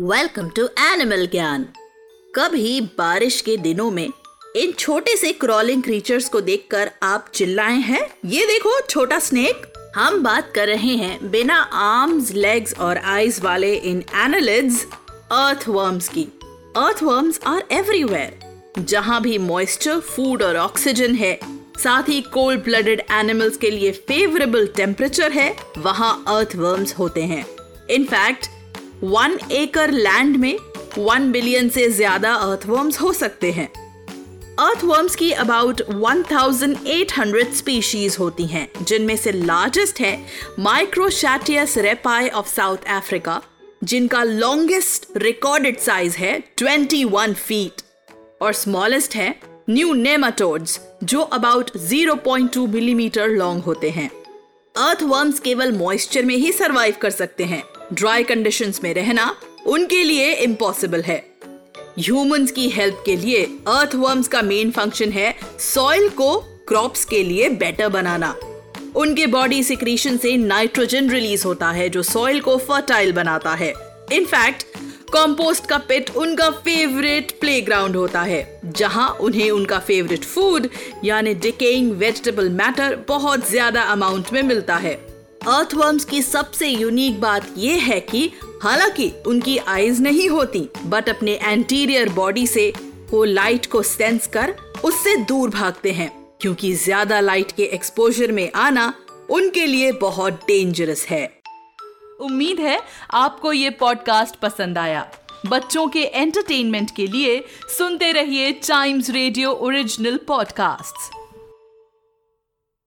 Welcome to animal ज्ञान कभी बारिश के दिनों में इन छोटे से क्रॉलिंग क्रीचर्स को देखकर आप चिल्लाए हैं? ये देखो, छोटा स्नेक हम बात कर रहे हैं बिना आर्म्स लेग्स और आईज वाले इन एनालिड्स अर्थवर्म्स की। अर्थवर्म्स आर एवरीवेयर जहाँ भी मॉइस्चर फ़ूड और ऑक्सीजन है, साथ ही कोल्ड ब्लडेड एनिमल्स के लिए फेवरेबल टेम्परेचर है, वहाँ अर्थवर्म्स होते हैं। इनफैक्ट वन एकड़ लैंड में वन बिलियन से ज़्यादा अर्थवर्म्स हो सकते हैं। अर्थवर्म्स की अबाउट 1800 स्पीशीज होती हैं, जिनमें से लार्जेस्ट है Microchaetus rappi of South Africa जिनका लॉन्गेस्ट रिकॉर्डेड साइज़ है 21 फीट और स्मॉलेस्ट है न्यू नेमाटोड्स जो अबाउट 0.2 मिलीमीटर लॉन्ग होते हैं। अर्थवर्म्स केवल मॉइस्चर में ही सरवाइव कर सकते हैं। ड्राई कंडीशंस में रहना उनके लिए इम्पॉसिबल है। ह्यूमंस की हेल्प के लिए अर्थवर्म्स का मेन फ़ंक्शन है सॉइल को क्रॉप्स के लिए बेटर बनाना। उनके बॉडी सिक्रीशन से नाइट्रोजन रिलीज़ होता है, जो सॉइल को फर्टाइल बनाता है। इनफैक्ट कॉम्पोस्ट का पिट उनका फेवरेट प्लेग्राउंड होता है, जहाँ उन्हें उनका फेवरेट फ़ूड यानी डिकेइंग वेजिटेबल मैटर बहुत ज़्यादा अमाउंट में मिलता है। अर्थवर्म्स की सबसे यूनिक बात यह है कि हालाँकि उनकी आईज नहीं होती बट अपने एंटीरियर बॉडी से वो लाइट को सेंस कर उससे दूर भागते हैं, क्योंकि ज़्यादा लाइट के एक्सपोजर में आना उनके लिए बहुत डेंजरस है। उम्मीद है आपको ये पॉडकास्ट पसंद आया। बच्चों के एंटरटेनमेंट के लिए सुनते रहिए टाइम्स रेडियो ओरिजिनल पॉडकास्ट्स